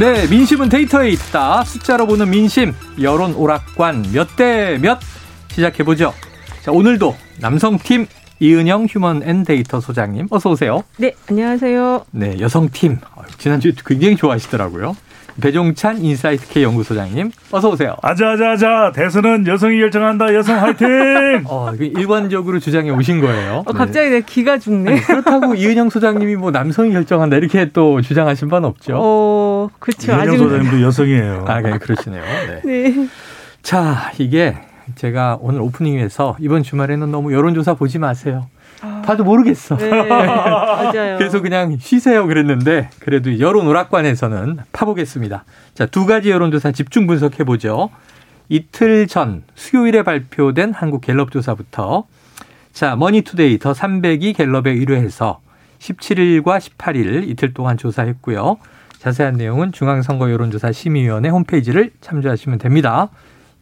네, 민심은 데이터에 있다. 숫자로 보는 민심, 여론 오락관 몇 대 몇 시작해보죠. 자, 오늘도 남성팀 이은영 휴먼 앤 데이터 소장님 어서 오세요. 네, 안녕하세요. 네, 여성팀 지난주에 굉장히 좋아하시더라고요. 배종찬 인사이트K 연구소장님 어서 오세요. 아자아자아자 대선은 여성이 결정한다 여성 화이팅. 어, 일관적으로 주장해 오신 거예요. 어, 갑자기 내 기가 죽네. 아니, 그렇다고 이은영 소장님이 뭐 남성이 결정한다 이렇게 또 주장하신 바는 없죠. 어, 그렇죠. 이은영 소장님도 여성이에요. 아, 네, 그러시네요. 네. 네. 자, 이게 제가 오늘 오프닝에서 이번 주말에는 너무 여론조사 보지 마세요. 봐도 모르겠어. 네, 맞아요. 그래서 그냥 쉬세요 그랬는데 그래도 여론 오락관에서는 파보겠습니다. 자, 두 가지 여론조사 집중 분석해 보죠. 이틀 전 수요일에 발표된 한국 갤럽 조사부터 자, 머니투데이 더 300이 갤럽에 의뢰해서 17일과 18일 이틀 동안 조사했고요. 자세한 내용은 중앙선거 여론조사 심의위원회 홈페이지를 참조하시면 됩니다.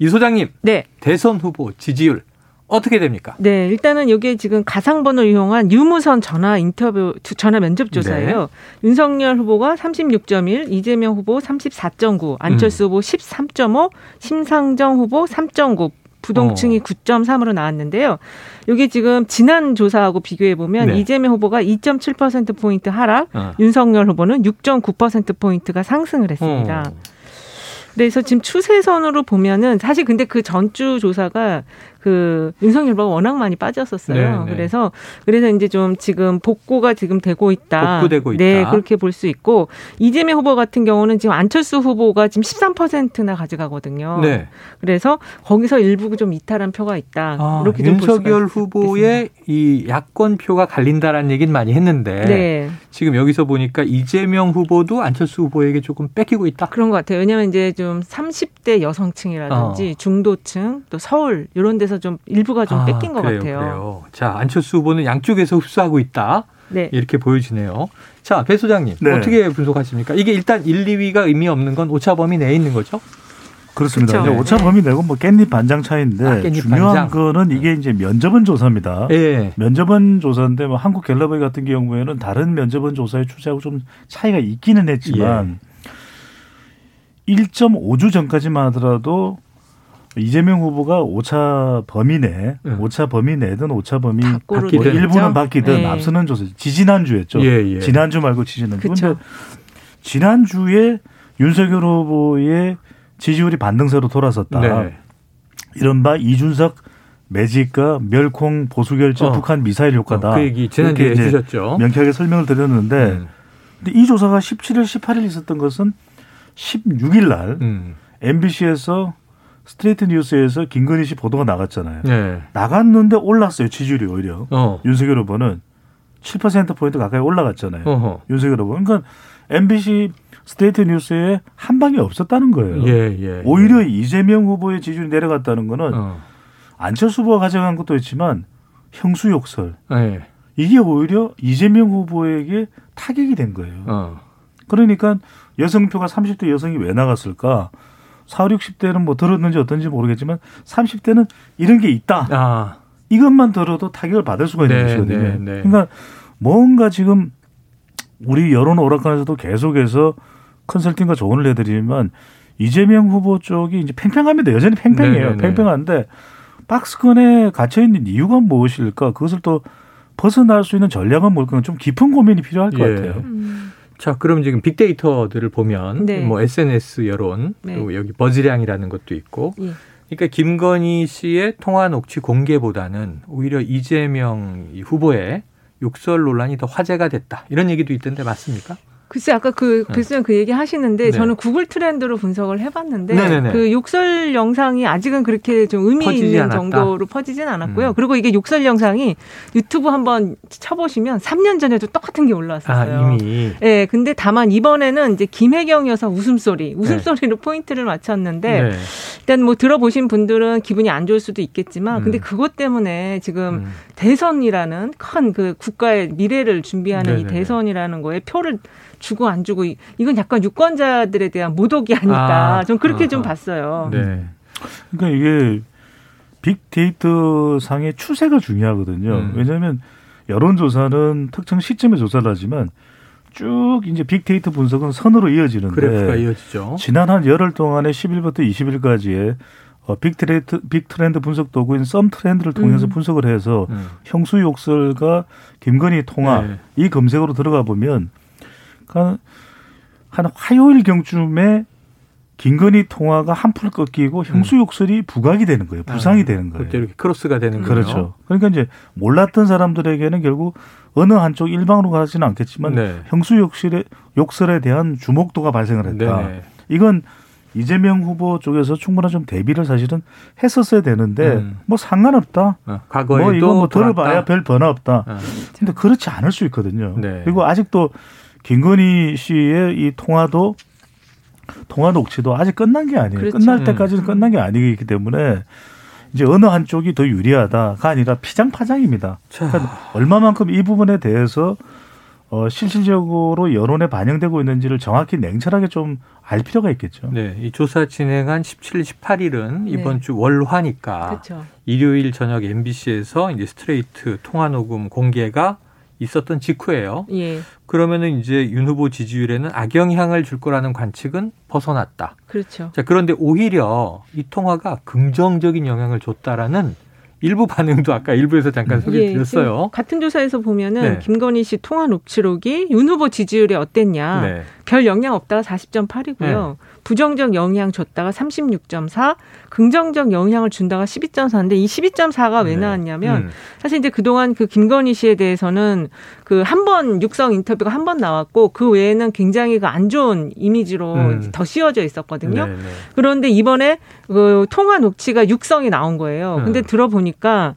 이 소장님, 네. 대선 후보 지지율 어떻게 됩니까? 네, 일단은 이게 지금 가상번호를 이용한 유무선 전화 인터뷰, 전화 면접 조사예요. 네. 윤석열 후보가 36.1, 이재명 후보 34.9, 안철수 음. 후보 13.5, 심상정 후보 3.9, 부동층이 어. 9.3으로 나왔는데요. 이게 지금 지난 조사하고 비교해 보면 네. 이재명 후보가 2.7% 포인트 하락, 어. 윤석열 후보는 6.9% 포인트가 상승을 했습니다. 어. 그래서 지금 추세선으로 보면은 사실 근데 그 전주 조사가 그 윤석열 후보가 워낙 많이 빠졌었어요. 네네. 네. 그래서 그래서 이제 좀 지금 복구가 지금 되고 있다. 복구되고 있다. 네, 그렇게 볼 수 있고 이재명 후보 같은 경우는 지금 안철수 후보가 지금 13%나 가져가거든요. 네. 그래서 거기서 일부 좀 이탈한 표가 있다. 아, 이렇게 좀 윤석열 후보의 있겠습니다. 이 야권 표가 갈린다라는 얘기는 많이 했는데 네. 지금 여기서 보니까 이재명 후보도 안철수 후보에게 조금 뺏기고 있다. 그런 것 같아요. 왜냐하면 이제 좀 30대 여성층이라든지 어. 중도층 또 서울 이런 데서 좀 일부가 좀 아, 뺏긴 것 그래요, 같아요. 그래요. 자 안철수 후보는 양쪽에서 흡수하고 있다. 네. 이렇게 보여지네요. 자, 배 소장님 네. 어떻게 분석하십니까? 이게 일단 1, 2위가 의미 없는 건 오차 범위 내에 있는 거죠? 그렇습니다. 그렇죠. 오차 범위 내고 뭐 깻잎 반장 차이인데 아, 깻잎 중요한 반장. 거는 이게 이제 면접원 조사입니다. 예. 면접원 조사인데 뭐 한국 갤럽의 같은 경우에는 다른 면접원 조사의 추세하고 좀 차이가 있기는 했지만 예. 1.5주 전까지만 하더라도 이재명 후보가 오차 범위 내, 네. 오차 범위 내든 오차 범위 뭐 일부는 바뀌든 네. 앞서는 조사 지지난 주였죠. 예, 예. 지난주 말고 지지난주. 근데 지난 주에 윤석열 후보의 지지율이 반등세로 돌아섰다. 네. 이른바 이준석 매직과 멸콩 보수 결정 어. 북한 미사일 효과다. 어, 그 얘기 지난주에 해주셨죠. 명쾌하게 설명을 드렸는데 음. 근데 이 조사가 17일, 18일 있었던 것은 16일 날 음. MBC에서 스트레이트 뉴스에서 김건희 씨 보도가 나갔잖아요. 네. 나갔는데 올랐어요. 지지율이 오히려. 어. 윤석열 후보는 7% 포인트 가까이 올라갔잖아요. 어허. 윤석열 후보. 그러니까 MBC 스트레이트 뉴스에 한 방이 없었다는 거예요. 예, 예, 오히려 예. 이재명 후보의 지지율이 내려갔다는 거는 어. 안철수 후보가 가져간 것도 있지만 형수 욕설. 예. 이게 오히려 이재명 후보에게 타격이 된 거예요. 어. 그러니까 여성표가 30대 여성이 왜 나갔을까? 4, 60대는 뭐 들었는지 어떤지 모르겠지만 30대는 이런 게 있다. 아. 이것만 들어도 타격을 받을 수가 있는 네, 것이거든요. 네, 네. 그러니까 뭔가 지금 우리 여론 오락관에서도 계속해서 컨설팅과 조언을 해드리지만 이재명 후보 쪽이 이제 팽팽합니다. 여전히 팽팽해요. 네, 네, 네. 팽팽한데 박스권에 갇혀 있는 이유가 무엇일까? 그것을 또 벗어날 수 있는 전략은 뭘까? 좀 깊은 고민이 필요할 것 예. 같아요. 음. 자, 그럼 지금 빅데이터들을 보면 네. 뭐 SNS 여론, 네. 그리고 여기 버즈량이라는 것도 있고 예. 그러니까 김건희 씨의 통화 녹취 공개보다는 오히려 이재명 후보의 욕설 논란이 더 화제가 됐다. 이런 얘기도 있던데 맞습니까? 글쎄 아까 그 네. 교수님 그 얘기 하시는데 네. 저는 구글 트렌드로 분석을 해봤는데 네네네. 그 욕설 영상이 아직은 그렇게 좀 의미 있는 않았다. 정도로 퍼지진 않았고요. 음. 그리고 이게 욕설 영상이 유튜브 한번 쳐보시면 3년 전에도 똑같은 게 올라왔었어요. 아, 이미. 네, 근데 다만 이번에는 이제 김혜경 여사 웃음소리, 웃음소리로 네. 포인트를 맞췄는데 네. 일단 뭐 들어보신 분들은 기분이 안 좋을 수도 있겠지만, 음. 근데 그것 때문에 지금 음. 대선이라는 큰 그 국가의 미래를 준비하는 네네네. 이 대선이라는 거에 표를 주고 안 주고 이건 약간 유권자들에 대한 모독이 아닐까 아, 좀 그렇게 아, 좀 봤어요. 네. 그러니까 이게 빅데이터 상의 추세가 중요하거든요. 음. 왜냐하면 여론조사는 특정 시점에 조사를 하지만 쭉 이제 빅데이터 분석은 선으로 이어지는데 그래프가 이어지죠. 지난 한 열흘 동안에 10일부터 20일까지의 어, 빅트렌드, 빅트렌드 분석 도구인 썸 트렌드를 통해서 음. 분석을 해서 음. 형수 욕설과 김건희 통화 네. 이 검색으로 들어가 보면 그러니까 한 화요일 경쯤에 김건희 통화가 한풀 꺾이고 형수 음. 욕설이 부각이 되는 거예요. 부상이 아, 되는 거예요. 이렇게 크로스가 되는 거예요. 그렇죠. 그러니까 이제 몰랐던 사람들에게는 결국 어느 한쪽 일방으로 가지는 않겠지만 네. 형수 욕설에 욕설에 대한 주목도가 발생을 했다. 네 이건 이재명 후보 쪽에서 충분한 좀 대비를 사실은 했었어야 되는데 음. 뭐 상관없다. 어, 과거에 뭐 이거 뭐 들어봐야 별 변화 없다. 어. 근데 그렇지 않을 수 있거든요. 네. 그리고 아직도 김건희 씨의 이 통화도 통화 녹취도 아직 끝난 게 아니에요. 그렇죠. 끝날 때까지는 음. 끝난 게 아니기 때문에 이제 어느 한쪽이 더 유리하다가 아니라 피장파장입니다. 그러니까 얼마만큼 이 부분에 대해서 어, 실질적으로 여론에 반영되고 있는지를 정확히 냉철하게 좀 알 필요가 있겠죠. 네. 이 조사 진행한 17, 18일은 네. 이번 주 월화니까 그렇죠. 일요일 저녁 MBC에서 이제 스트레이트 통화 녹음 공개가 있었던 직후예요. 예. 그러면은 이제 윤 후보 지지율에는 악영향을 줄 거라는 관측은 벗어났다. 그렇죠. 자, 그런데 오히려 이 통화가 긍정적인 영향을 줬다라는 일부 반응도 아까 일부에서 잠깐 소개드렸어요. 예, 같은 조사에서 보면은 네. 김건희 씨 통화 녹취록이 윤 후보 지지율이 어땠냐. 네. 별 영향 없다가 40.8이고요. 네. 부정적 영향 줬다가 36.4, 긍정적 영향을 준다가 12.4인데 이 12.4가 왜 나왔냐면 음. 사실 이제 그동안 그 김건희 씨에 대해서는 그 한 번 육성 인터뷰가 한 번 나왔고 그 외에는 굉장히 그 안 좋은 이미지로 음. 더 씌워져 있었거든요. 네네. 그런데 이번에 그 통화 녹취가 육성이 나온 거예요. 근데 음. 들어보니까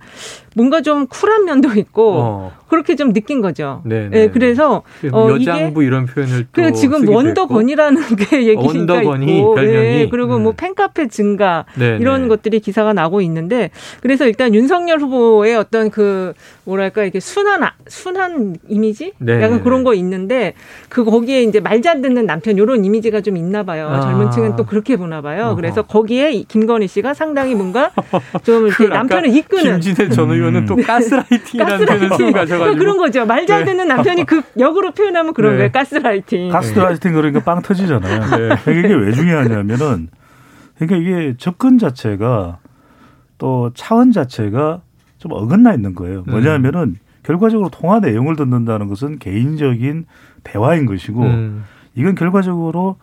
뭔가 좀 쿨한 면도 있고 어. 그렇게 좀 느낀 거죠. 네, 네. 그래서 어, 여장부 이런 표현을 또 지금 원더건이라는 게 얘기가 원더건이 있고, 별명이 네, 그리고 뭐 음. 뭐 팬카페 증가 네, 이런 네. 것들이 기사가 나고 있는데 그래서 일단 윤석열 후보의 어떤 그 뭐랄까 이게 순한 순한 이미지 네. 약간 그런 거 있는데 그 거기에 이제 말 잘 듣는 남편 이런 이미지가 좀 있나 봐요. 아. 젊은 층은 또 그렇게 보나 봐요. 어허. 그래서 거기에 김건희 씨가 상당히 뭔가 좀 이렇게 남편을 이끄는 김진애 전 의원은 음. 또 가스라이팅이라는 표현을 가져가지고 그런 거죠. 말 잘 듣는 남편이 그 역으로 표현하면 그런 거예요. 가스라이팅. 가스라이팅 그러니까 빵 터지잖아요. 네. 그러니까 이게 왜 중요하냐면은 그러니까 이게 접근 자체가 또 차원 자체가 좀 어긋나 있는 거예요. 뭐냐면은 음. 결과적으로 통화 내용을 듣는다는 것은 개인적인 대화인 것이고 음. 이건 결과적으로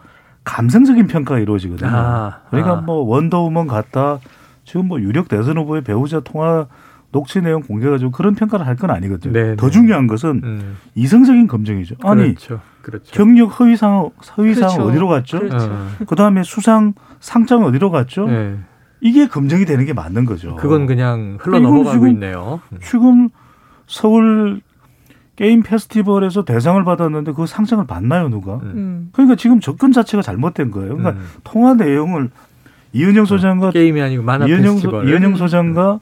감성적인 평가가 이루어지거든요. 아, 그러니까 아. 뭐 원더우먼 같다. 지금 뭐 유력 대선 후보의 배우자 통화 녹취 내용 공개가지고 그런 평가를 할 건 아니거든요. 네네. 더 네. 중요한 것은 음. 이성적인 검증이죠. 아니 그렇죠. 그렇죠. 경력 허위상 허위상 그렇죠. 어디로 갔죠? 그렇죠. 어. 그다음에 수상 상장 어디로 갔죠? 네. 이게 검증이 되는 게 맞는 거죠. 그건 그냥 흘러 넘어가고 있네요. 음. 지금 서울 게임 페스티벌에서 대상을 받았는데 그 상장을 받나요 누가? 음. 음. 그러니까 지금 접근 자체가 잘못된 거예요. 그러니까 음. 통화 내용을 이은영 어, 소장과 게임이 아니고 만화 이은영, 페스티벌. 이은영 소장과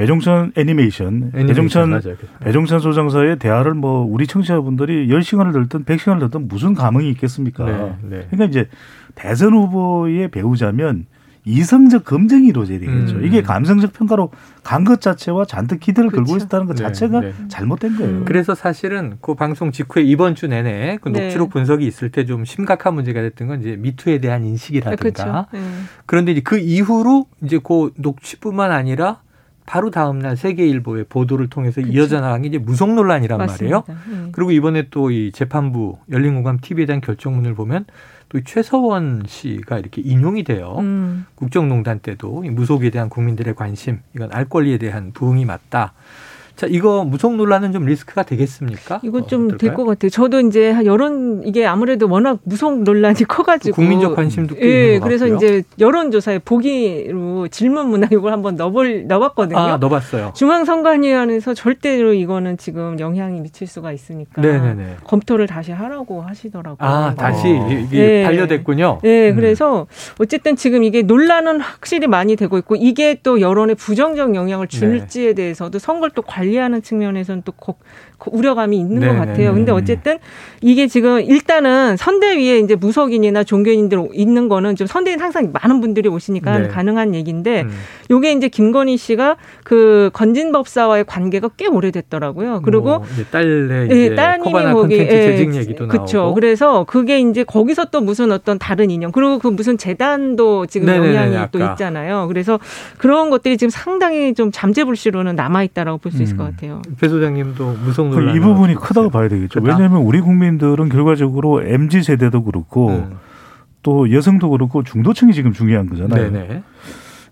배종찬 애니메이션, 애니메이션 배종찬 맞아요. 배종찬 소장사의 대화를 뭐 우리 청취자분들이 10시간을 들든 100시간을 들든 무슨 감흥이 있겠습니까? 네, 네. 그러니까 이제 대선 후보의 배우자면 이성적 검증이 이루어져야 되겠죠. 음. 이게 감성적 평가로 간 것 자체와 잔뜩 기대를 그렇죠. 걸고 있었다는 것 네, 자체가 네, 네. 잘못된 거예요. 그래서 사실은 그 방송 직후에 이번 주 내내 그 네. 녹취록 분석이 있을 때 좀 심각한 문제가 됐던 건 이제 미투에 대한 인식이라든가. 그렇죠. 네. 그런데 이제 그 이후로 이제 그 녹취뿐만 아니라 바로 다음 날 세계일보의 보도를 통해서. 이어져 나간 게 이제 무속 논란이란 맞습니다. 말이에요. 네. 그리고 이번에 또 이 재판부 열린공감 TV에 대한 결정문을 보면 또 최서원 씨가 이렇게 인용이 돼요. 음. 국정농단 때도 무속에 대한 국민들의 관심, 이건 알 권리에 대한 부응이 맞다. 자, 이거 무속 논란은 좀 리스크가 되겠습니까? 이거 좀 될 것 같아요. 저도 이제 여론 이게 아무래도 워낙 무속 논란이 커가지고 국민적 관심도 꽤 예, 그래서 같고요. 이제 여론조사에 보기로 질문 문화 이걸 한번 넣어볼 넣어봤거든요. 아, 넣어봤어요. 중앙선관위원회에서 절대로 이거는 지금 영향이 미칠 수가 있으니까 네네네. 검토를 다시 하라고 하시더라고요. 아, 다시 어. 이게 예. 반려됐군요. 네, 음. 그래서 어쨌든 지금 이게 논란은 확실히 많이 되고 있고 이게 또 여론에 부정적 영향을 줄지에 네. 대해서도 선거를 또 관리 관리하는 측면에서는 또 우려감이 있는 네것 같아요. 근데 어쨌든 이게 지금 일단은 선대위에 이제 무속인이나 종교인들 있는 거는 좀 선대위는 항상 많은 분들이 오시니까 네. 가능한 얘기인데 음. 요게 이제 김건희 씨가 그 건진법사와의 관계가 꽤 오래됐더라고요. 그리고 뭐 딸의 네, 따님이 거기 예, 재직 얘기도 그쵸. 나오고. 그래서 그게 이제 거기서 또 무슨 어떤 다른 인연 그리고 그 무슨 재단도 지금 네네네, 영향이 아까. 또 있잖아요. 그래서 그런 것들이 지금 상당히 좀 잠재불씨로는 남아 있다라고 볼 수 있을 음. 것 같아요. 배 소장님도 무속 이 부분이 크다고 봐야 되겠죠. 그렇다? 왜냐하면 우리 국민들은 결과적으로 mz 세대도 그렇고 음. 또 여성도 그렇고 중도층이 지금 중요한 거잖아요. 네네.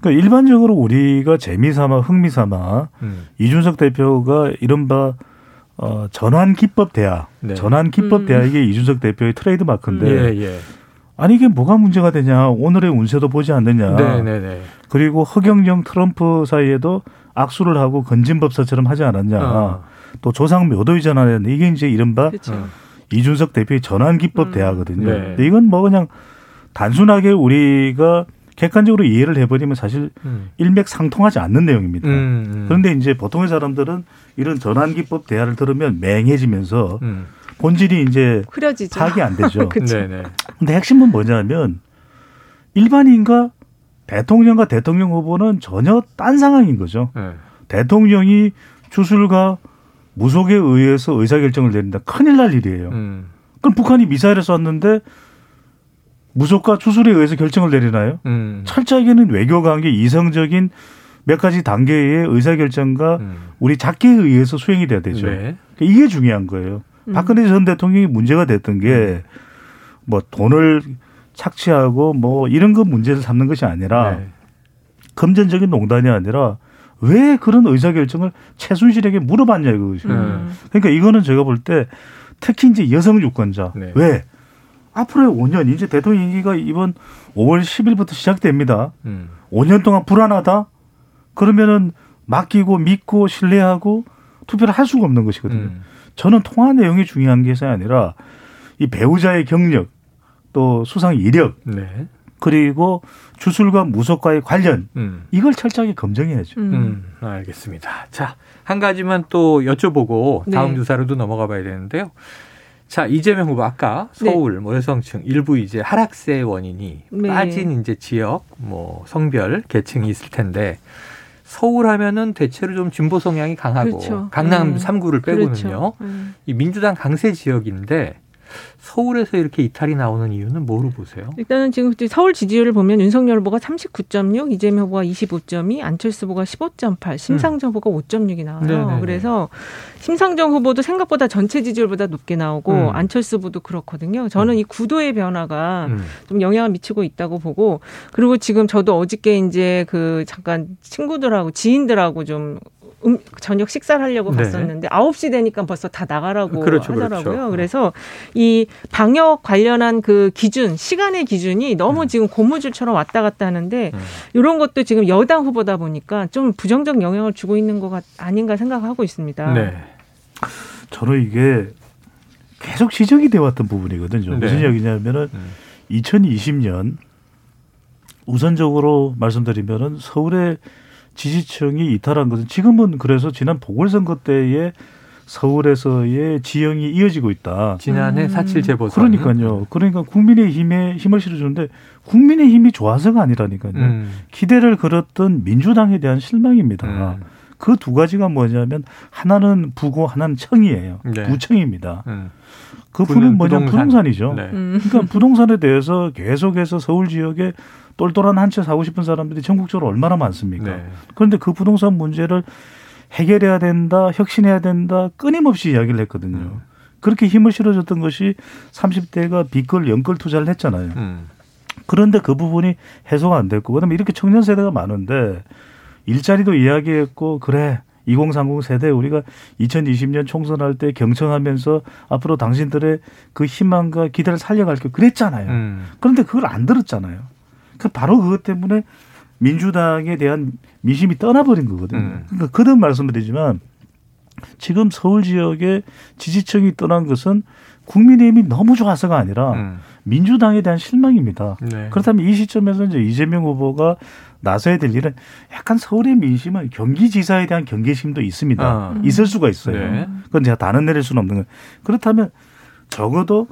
그러니까 일반적으로 우리가 재미삼아 흥미삼아 음. 이준석 대표가 이른바 어, 전환 기법 대화, 네. 전환 기법 음. 대화 이게 이준석 대표의 트레이드 마크인데 예, 예. 아니 이게 뭐가 문제가 되냐 오늘의 운세도 보지 않느냐 네네네. 그리고 허경영 트럼프 사이에도 악수를 하고 건진법사처럼 하지 않았냐 어. 또 조상 묘도 이전하는 이게 이제 이른바 그렇죠. 이준석 대표의 전환 기법 음. 대화거든요. 네. 근데 이건 뭐 그냥 단순하게 우리가 객관적으로 이해를 해버리면 사실 음. 일맥상통하지 않는 내용입니다. 음, 음. 그런데 이제 보통의 사람들은 이런 전환 기법 대화를 들으면 맹해지면서 음. 본질이 이제 흐려지죠. 파악이 안 되죠. 그런데 핵심은 뭐냐면 일반인과 대통령과 대통령 후보는 전혀 딴 상황인 거죠. 네. 대통령이 주술과 무속에 의해서 의사결정을 내린다. 큰일 날 일이에요. 음. 그럼 북한이 미사일을 쐈는데 무속과 추술에 의해서 결정을 내리나요? 음. 철저하게는 외교관계 이성적인 몇 가지 단계의 의사결정과 음. 우리 작계에 의해서 수행이 돼야 되죠. 네. 그러니까 이게 중요한 거예요. 음. 박근혜 전 대통령이 문제가 됐던 게 뭐 돈을 착취하고 뭐 이런 거 문제를 삼는 것이 아니라 네. 금전적인 농단이 아니라 왜 그런 의사결정을 최순실에게 물어봤냐 이거죠. 음. 그러니까 이거는 제가 볼 때 특히 이제 여성 유권자 네. 왜 앞으로의 5년 이제 대통령 임기가 이번 5월 10일부터 시작됩니다. 음. 5년 동안 불안하다? 그러면은 맡기고 믿고 신뢰하고 투표를 할 수가 없는 것이거든요. 음. 저는 통화 내용이 중요한 것이 아니라 이 배우자의 경력 또 수상 이력 네. 그리고 주술과 무속과의 관련 음. 이걸 철저하게 검증해야죠. 음. 음. 알겠습니다. 자, 한 가지만 또 여쭤보고 네. 다음 네. 주사로도 넘어가 봐야 되는데요. 자, 이재명 후보 아까 네. 서울 네. 뭐 여성층 일부 이제 하락세 원인이 네. 빠진 이제 지역 뭐 성별 계층이 있을 텐데 서울 하면은 대체로 좀 진보 성향이 강하고 그렇죠. 강남 네. 3구를 빼고는요. 그렇죠. 음. 이 민주당 강세 지역인데 서울에서 이렇게 이탈이 나오는 이유는 뭐로 보세요? 일단은 지금 서울 지지율을 보면 윤석열 후보가 39.6, 이재명 후보가 25.2, 안철수 후보가 15.8, 심상정 음. 후보가 5.6이 나와요. 네네네. 그래서 심상정 후보도 생각보다 전체 지지율보다 높게 나오고 음. 안철수 후보도 그렇거든요. 저는 음. 이 구도의 변화가 음. 좀 영향을 미치고 있다고 보고 그리고 지금 저도 어저께 이제 그 잠깐 친구들하고 지인들하고 좀 음, 저녁 식사를 하려고 네. 갔었는데 아홉 시 되니까 벌써 다 나가라고 그렇죠, 그렇죠. 하더라고요. 그렇죠. 그래서 이 방역 관련한 그 기준, 시간의 기준이 너무 음. 지금 고무줄처럼 왔다 갔다 하는데 음. 이런 것도 지금 여당 후보다 보니까 좀 부정적 영향을 주고 있는 것 아닌가 생각하고 있습니다. 네. 저는 이게 계속 지적이 돼 왔던 부분이거든요. 네. 무슨 이야기냐면은 음. 2020년 우선적으로 말씀드리면은 서울의 지지층이 이탈한 것은 지금은 그래서 지난 보궐선거 때에 서울에서의 지형이 이어지고 있다. 지난해 음. 사칠 재보선. 그러니까요. 그러니까 국민의 힘에 힘을 실어주는데 국민의 힘이 좋아서가 아니라니까요. 음. 기대를 걸었던 민주당에 대한 실망입니다. 음. 그두 가지가 뭐냐면 하나는 부고 하나는 청이에요. 네. 부청입니다. 음. 그 부는 뭐냐 부동산. 부동산이죠. 네. 그러니까 부동산에 대해서 계속해서 서울 지역에 똘똘한 한 채 사고 싶은 사람들이 전국적으로 얼마나 많습니까? 네. 그런데 그 부동산 문제를 해결해야 된다, 혁신해야 된다, 끊임없이 이야기를 했거든요. 음. 그렇게 힘을 실어줬던 것이 30대가 빚걸 연끌 투자를 했잖아요. 음. 그런데 그 부분이 해소가 안 됐고, 그다음에 이렇게 청년 세대가 많은데 일자리도 이야기했고, 그래 2030 세대 우리가 2020년 총선할 때 경청하면서 앞으로 당신들의 그 희망과 기대를 살려갈 게 그랬잖아요. 음. 그런데 그걸 안 들었잖아요. 그 바로 그것 때문에 민주당에 대한 민심이 떠나버린 거거든요. 음. 그러니까 거듭 말씀드리지만 지금 서울 지역의 지지층이 떠난 것은 국민의힘이 너무 좋아서가 아니라 음. 민주당에 대한 실망입니다. 네. 그렇다면 이 시점에서 이제 이재명 후보가 나서야 될 일은 약간 서울의 민심은 경기지사에 대한 경계심도 있습니다. 아. 있을 수가 있어요. 네. 그건 제가 다는 내릴 수는 없는 거예요. 그렇다면 적어도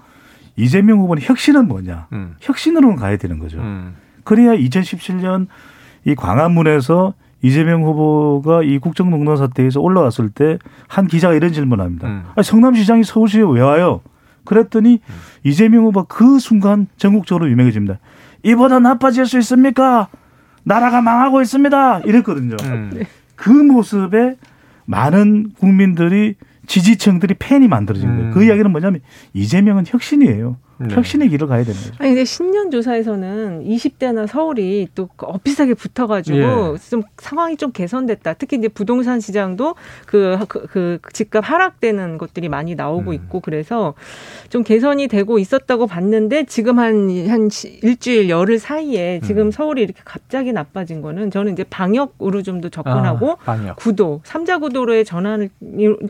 이재명 후보는 혁신은 뭐냐? 음. 혁신으로는 가야 되는 거죠. 음. 그래야 2017년 이 광화문에서 이재명 후보가 이 국정농단 사태에서 올라왔을 때 한 기자가 이런 질문합니다. 음. 아니, 성남시장이 서울시에 왜 와요? 그랬더니 음. 이재명 후보 그 순간 전국적으로 유명해집니다. 이보다 나빠질 수 있습니까? 나라가 망하고 있습니다. 이랬거든요. 음. 그 모습에 많은 국민들이 지지층들이 팬이 만들어진 거예요. 그 음. 이야기는 뭐냐면 이재명은 혁신이에요. 네. 혁신의 길을 가야 되는 거죠. 아니 근데 신년 조사에서는 20대나 서울이 또 엇비슷하게 붙어가지고 예. 좀 상황이 좀 개선됐다. 특히 이제 부동산 시장도 그, 그, 그 집값 하락되는 것들이 많이 나오고 음. 있고 그래서 좀 개선이 되고 있었다고 봤는데 지금 한, 한 일주일 열흘 사이에 지금 음. 서울이 이렇게 갑자기 나빠진 거는 저는 이제 방역으로 좀 더 접근하고 아, 방역. 구도, 삼자 구도로의 전환을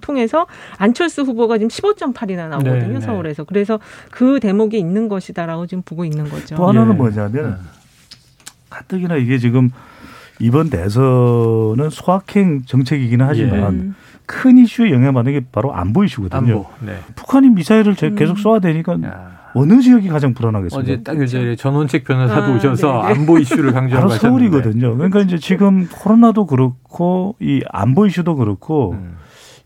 통해서 안철수 후보가 지금 15.8이나 나오거든요. 네, 네. 서울에서. 그래서 그 대목 대목이 있는 것이다라고 지금 보고 있는 거죠. 또 하나는 예. 뭐냐면 예. 가뜩이나 이게 지금 이번 대선은 소확행 정책이기는 하지만 예. 큰 이슈에 영향받는 게 바로 안보 이슈거든요. 안보. 네. 북한이 미사일을 계속 음. 쏘아 대니까 야. 어느 지역이 가장 불안하겠습니까? 어제 딱 이제 전원책 변호사도 아, 오셔서 네네. 안보 이슈를 강조하고 바로 서울이거든요. 그러니까 이제 지금 코로나도 그렇고 이 안보 이슈도 그렇고 음.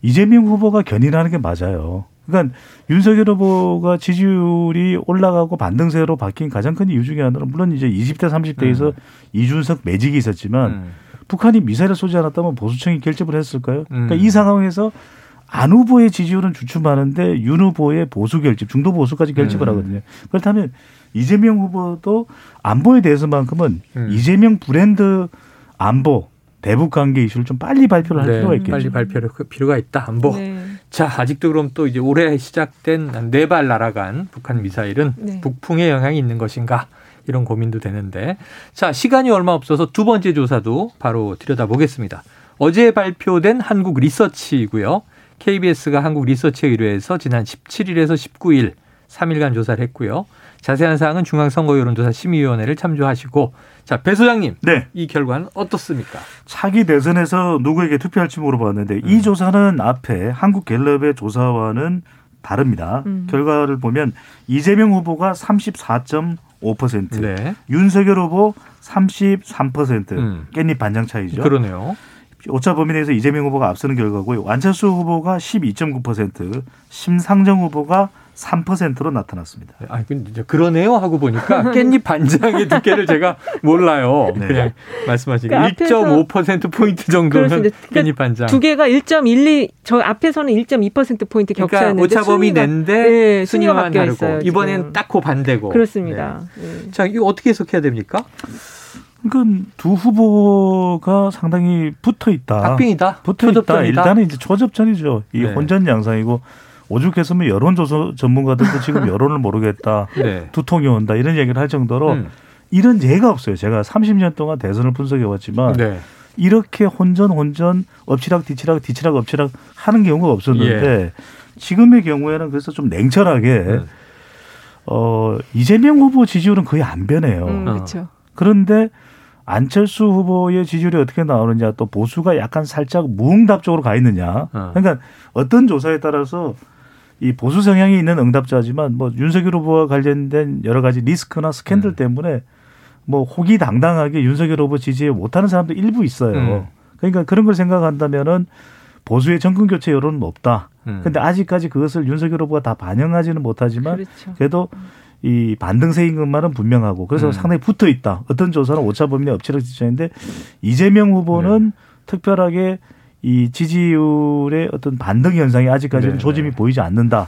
이재명 후보가 견인하는 게 맞아요. 그러니까 윤석열 후보가 지지율이 올라가고 반등세로 바뀐 가장 큰 이유 중에 하나는 물론 이제 20대 30대에서 음. 이준석 매직이 있었지만 음. 북한이 미사일을 쏘지 않았다면 보수층이 결집을 했을까요? 그러니까 음. 이 상황에서 안 후보의 지지율은 주춤하는데 윤 후보의 보수 결집, 중도 보수까지 결집을 음. 하거든요. 그렇다면 이재명 후보도 안보에 대해서만큼은 음. 이재명 브랜드 안보 대북 관계 이슈를 좀 빨리 발표를 할 네, 필요가 있겠죠. 빨리 발표를 그 필요가 있다. 안보. 네. 자, 아직도 그럼 또 이제 올해 시작된 네 발 날아간 북한 미사일은 네. 북풍의 영향이 있는 것인가? 이런 고민도 되는데. 자, 시간이 얼마 없어서 두 번째 조사도 바로 들여다보겠습니다. 어제 발표된 한국 리서치이고요. KBS가 한국 리서치에 의뢰해서 지난 17일에서 19일 3일간 조사를 했고요. 자세한 사항은 중앙선거 여론조사 심의위원회를 참조하시고 자, 배 소장님. 네. 이 결과는 어떻습니까? 차기 대선에서 누구에게 투표할지 물어봤는데 음. 이 조사는 앞에 한국 갤럽의 조사와는 다릅니다. 음. 결과를 보면 이재명 후보가 34.5%, 네. 윤석열 후보 33% 음. 깻잎 반장 차이죠. 그러네요. 오차 범위 내에서 이재명 후보가 앞서는 결과고요. 완철수 후보가 12.9%, 심상정 후보가 3%로 나타났습니다. 네, 아, 근데 그러네요 하고 보니까 깻잎 반장의 두께를 제가 몰라요. 네. 그냥 말씀하신 그러니까 1.5% 포인트 정도는 그러니까 깻잎 반장. 두 개가 1.12, 저 앞에서는 1.2% 포인트 그러니까 격차였는데 그러니까 오차범위 낸데 네, 순위가 다르고 있어요, 이번엔 딱고 반대고. 그렇습니다. 네. 네. 자, 이거 어떻게 해석해야 됩니까? 그러니까 두 후보가 상당히 붙어 있다. 박빙이다. 붙어 있다. 일단은 이제 초접전이죠. 이 네. 혼전 양상이고 오죽했으면 여론조사 전문가들도 지금 여론을 모르겠다. 네. 두통이 온다. 이런 얘기를 할 정도로 음. 이런 예가 없어요. 제가 30년 동안 대선을 분석해 왔지만 네. 이렇게 혼전 혼전 엎치락 뒤치락 뒤치락 엎치락 하는 경우가 없었는데 예. 지금의 경우에는 그래서 좀 냉철하게 음. 어 이재명 후보 지지율은 거의 안 변해요. 음, 그렇죠. 그런데 안철수 후보의 지지율이 어떻게 나오느냐 또 보수가 약간 살짝 무응답적으로 가 있느냐. 어. 그러니까 어떤 조사에 따라서 이 보수 성향이 있는 응답자지만 뭐 윤석열 후보와 관련된 여러 가지 리스크나 스캔들 음. 때문에 뭐 호기당당하게 윤석열 후보 지지에 못하는 사람도 일부 있어요. 음. 그러니까 그런 걸 생각한다면은 보수의 정권 교체 여론은 없다. 음. 근데 아직까지 그것을 윤석열 후보가 다 반영하지는 못하지만 그렇죠. 그래도 이 반등세인 것만은 분명하고 그래서 음. 상당히 붙어 있다. 어떤 조사는 오차 범위 내 엎치락 지쳤는데 이재명 후보는 네. 특별하게 이 지지율의 어떤 반등 현상이 아직까지는 네. 조짐이 보이지 않는다.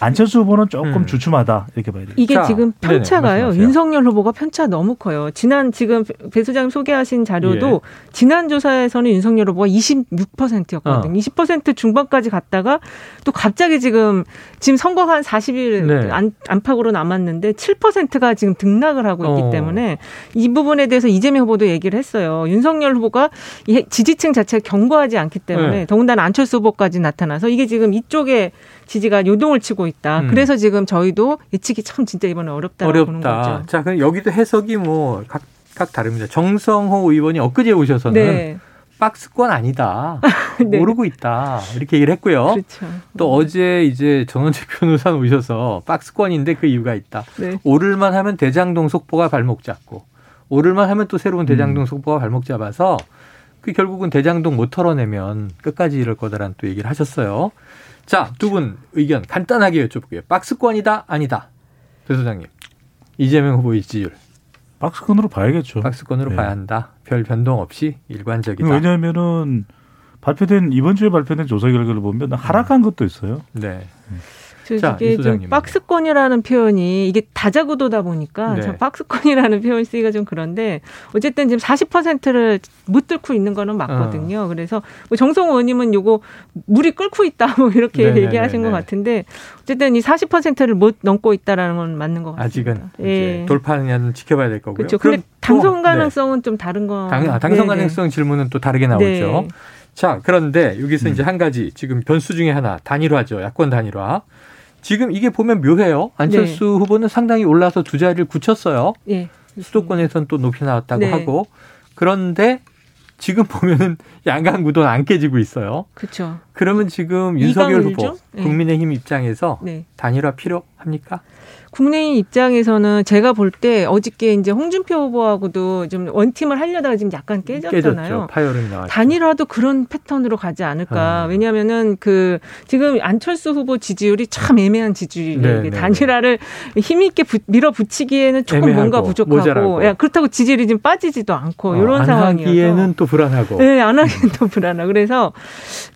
안철수 후보는 조금 음. 주춤하다 이렇게 봐야 돼요. 이게 자, 지금 편차가요. 네네, 윤석열 후보가 편차 너무 커요. 지난 지금 배 소장님 소개하신 자료도 예. 지난 조사에서는 윤석열 후보가 26%였거든요. 어. 20% 중반까지 갔다가 또 갑자기 지금 지금 선거가 한 40일 네. 안, 안팎으로 남았는데 7%가 지금 등락을 하고 있기 어. 때문에 이 부분에 대해서 이재명 후보도 얘기를 했어요. 윤석열 후보가 지지층 자체가 견고하지 않기 때문에 네. 더군다나 안철수 후보까지 나타나서 이게 지금 이쪽에 지지가 요동을 치고 있다. 음. 그래서 지금 저희도 예측이 참 진짜 이번에 어렵다고 어렵다. 보는 거죠. 자, 그럼 여기도 해석이 뭐 각각 다릅니다. 정성호 의원이 엊그제 오셔서는 네. 박스권 아니다. 네. 모르고 있다. 이렇게 얘기를 했고요. 그렇죠. 또 어제 이제 전원책 변호사 오셔서 박스권인데 그 이유가 있다. 네. 오를만 하면 대장동 속보가 발목 잡고 오를만 하면 또 새로운 대장동 음. 속보가 발목 잡아서 그 결국은 대장동 못 털어내면 끝까지 이럴 거다라는 또 얘기를 하셨어요. 자, 두 분 의견 간단하게 여쭤볼게요. 박스권이다, 아니다. 배 소장님. 이재명 후보의 지지율. 박스권으로 봐야겠죠. 박스권으로 네. 봐야 한다. 별 변동 없이 일관적이다. 왜냐하면은 발표된 이번 주에 발표된 조사 결과를 보면 하락한 것도 있어요. 네. 음. 자, 이게 좀 박스권이라는 표현이 이게 다자구도다 보니까 네. 박스권이라는 표현 쓰기가 좀 그런데 어쨌든 지금 40%를 못 뚫고 있는 거는 맞거든요. 어. 그래서 뭐 정성호 의원님은 요거 물이 끓고 있다 뭐 이렇게 네네네네. 얘기하신 것 같은데 어쨌든 이 40%를 못 넘고 있다라는 건 맞는 것 같습니다. 아직은 예. 돌파하느냐는 지켜봐야 될 거고요. 그렇죠. 근데 당선 네. 가능성은 네. 좀 다른 거. 당, 아, 당선 가능성 질문은 또 다르게 나오죠. 네. 자, 그런데 여기서 음. 이제 한 가지 지금 변수 중에 하나 단일화죠. 야권 단일화. 지금 이게 보면 묘해요. 안철수 네. 후보는 상당히 올라서 두 자리를 굳혔어요. 네. 수도권에선 또 높이 나왔다고 네. 하고 그런데 지금 보면은 양강 구도는 안 깨지고 있어요. 그렇죠. 그러면 지금 윤석열 후보 네. 국민의힘 입장에서 네. 단일화 필요합니까? 국내인 입장에서는 제가 볼 때 어저께 이제 홍준표 후보하고도 좀 원팀을 하려다가 지금 약간 깨졌잖아요. 파열음이 나왔죠. 단일화도 그런 패턴으로 가지 않을까. 음. 왜냐하면은 그 지금 안철수 후보 지지율이 참 애매한 지지율. 네, 네, 네, 단일화를 힘있게 밀어붙이기에는 조금 뭔가 부족하고 야, 그렇다고 지지율이 좀 빠지지도 않고 어, 이런 상황이어서. 하기에는 또 불안하고. 네, 안 하기엔 또 불안하고. 그래서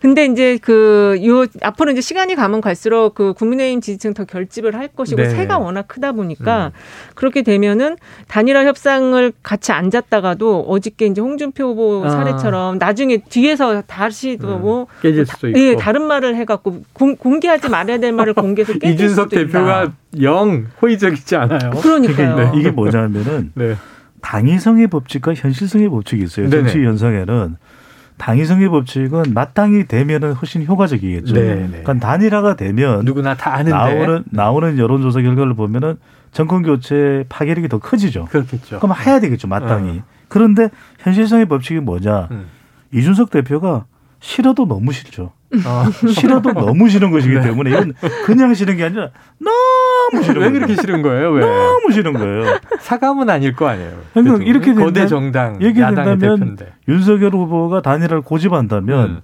근데 이제 그 요 앞으로 이제 시간이 가면 갈수록 그 국민의힘 지지층 더 결집을 할 것이고 네. 새가 워낙 크다 보니까 음. 그렇게 되면은 단일화 협상을 같이 앉았다가도 어저께 이제 홍준표 후보 아. 사례처럼 나중에 뒤에서 다시 또뭐 음. 깨질 수도 있고 예, 다른 말을 해갖고 공, 공개하지 말아야 될 말을 공개해서 깨질 이준석 수도 대표가 있다. 영 호의적이지 않아요. 그러니까요. 네. 이게 뭐냐면은 네. 당위성의 법칙과 현실성의 법칙이 있어요. 정치. 현상에는 당위성의 법칙은 마땅히 되면은 훨씬 효과적이겠죠. 네네. 네. 그러니까 단일화가 되면 누구나 다 아는데 나오는 나오는 여론조사 결과를 보면은 정권 교체 파괴력이 더 커지죠. 그렇겠죠. 그럼 해야 되겠죠, 마땅히. 어. 그런데 현실성의 법칙이 뭐냐? 음. 이준석 대표가 싫어도 너무 싫죠. 어. 싫어도 너무 싫은 것이기 네. 때문에 이건 그냥 싫은 게 아니라 너무 싫은 왜 그렇게 싫은 거예요? 왜? 너무 싫은 거예요. 사감은 아닐 거 아니에요. 그러니까 이렇게 거대 정당 얘기 된다면 윤석열 후보가 단일화를 고집한다면 음.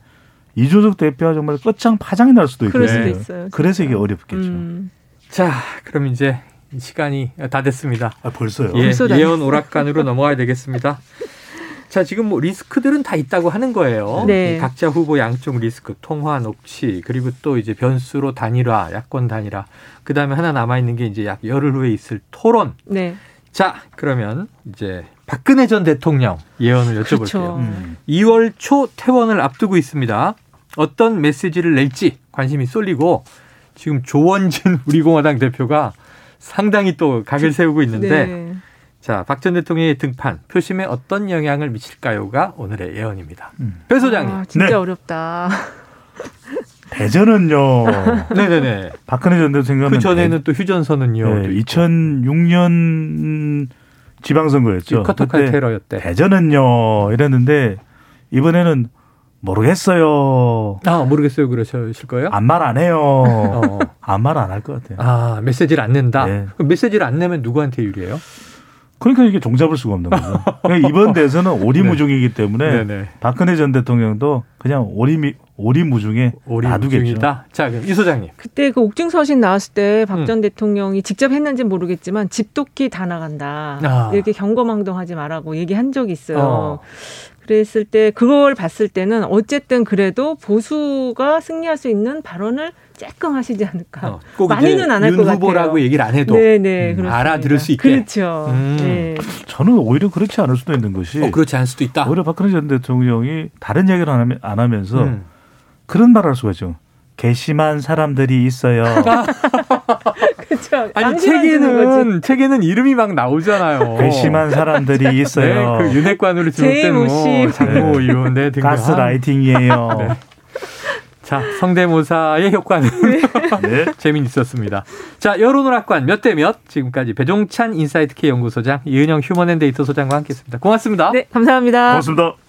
이준석 대표가 정말 끝장 파장이 날 수도 있고. 그럴 수도 있어요. 그래서 이게 어렵겠죠. 음. 자, 그럼 이제 시간이 다 됐습니다. 아, 벌써요? 예, 예언 오락관으로 넘어가야 되겠습니다. 자, 지금 뭐 리스크들은 다 있다고 하는 거예요. 네. 각자 후보 양쪽 리스크, 통화, 녹취, 그리고 또 이제 변수로 단일화, 야권 단일화. 그 다음에 하나 남아있는 게 이제 약 열흘 후에 있을 토론. 네. 자, 그러면 이제 박근혜 전 대통령 예언을 여쭤볼게요. 그렇죠. 음. 2월 초 퇴원을 앞두고 있습니다. 어떤 메시지를 낼지 관심이 쏠리고 지금 조원진 우리공화당 대표가 상당히 또 각을 세우고 있는데 네. 자, 박 전 대통령의 등판 표심에 어떤 영향을 미칠까요가 오늘의 예언입니다. 음. 배 소장님. 아, 진짜 네. 어렵다. 대전은요. 네네네. 박근혜 전 대통령. 그 전에는 또 휴전선은요. 네, 2006년 지방선거였죠. 커터칼 테러였대. 대전은요. 이랬는데 이번에는 모르겠어요. 아 모르겠어요. 그러실 거예요? 안 말 안 해요. 어. 안말 안 할 것 같아요. 아 메시지를 안 낸다. 네. 메시지를 안 내면 누구한테 유리해요? 그러니까 이게 종잡을 수가 없는 거죠. 그러니까 이번 대선은 오리무중이기 때문에 네네. 박근혜 전 대통령도 그냥 오리 오리무중에 놔두겠죠. 자, 그럼 이 소장님. 그때 그 옥중 서신 나왔을 때 박전 음. 대통령이 직접 했는지 모르겠지만 집도끼 다 나간다. 아. 이렇게 경거망동하지 말라고 얘기한 적이 있어요. 어. 그랬을 때 그걸 봤을 때는 어쨌든 그래도 보수가 승리할 수 있는 발언을 쬐끔 하시지 않을까. 어, 꼭 많이는 안 할 것 같아요. 후보라고 얘기를 안 해도 네네, 음, 알아들을 수 있게. 그렇죠. 음. 네. 저는 오히려 그렇지 않을 수도 있는 것이. 어, 그렇지 않을 수도 있다. 오히려 박근혜 전 대통령이 다른 얘기를 안 하면서 음. 그런 말을 할 수가 있죠. 괘씸한 사람들이 있어요. 그렇죠. 아니 책에는 책에는 이름이 막 나오잖아요. 괘씸한 사람들이 있어요. 네, 그 윤핵관으로 지목된 뭐 장모 이런 네, 가스라이팅이에요. 네. 자, 성대모사의 효과는 네. 재미있었습니다. 자, 여론오락관 몇 대 몇? 지금까지 배종찬 인사이트K 연구소장, 이은영 휴먼앤데이터 소장과 함께했습니다. 고맙습니다. 네, 감사합니다. 고맙습니다.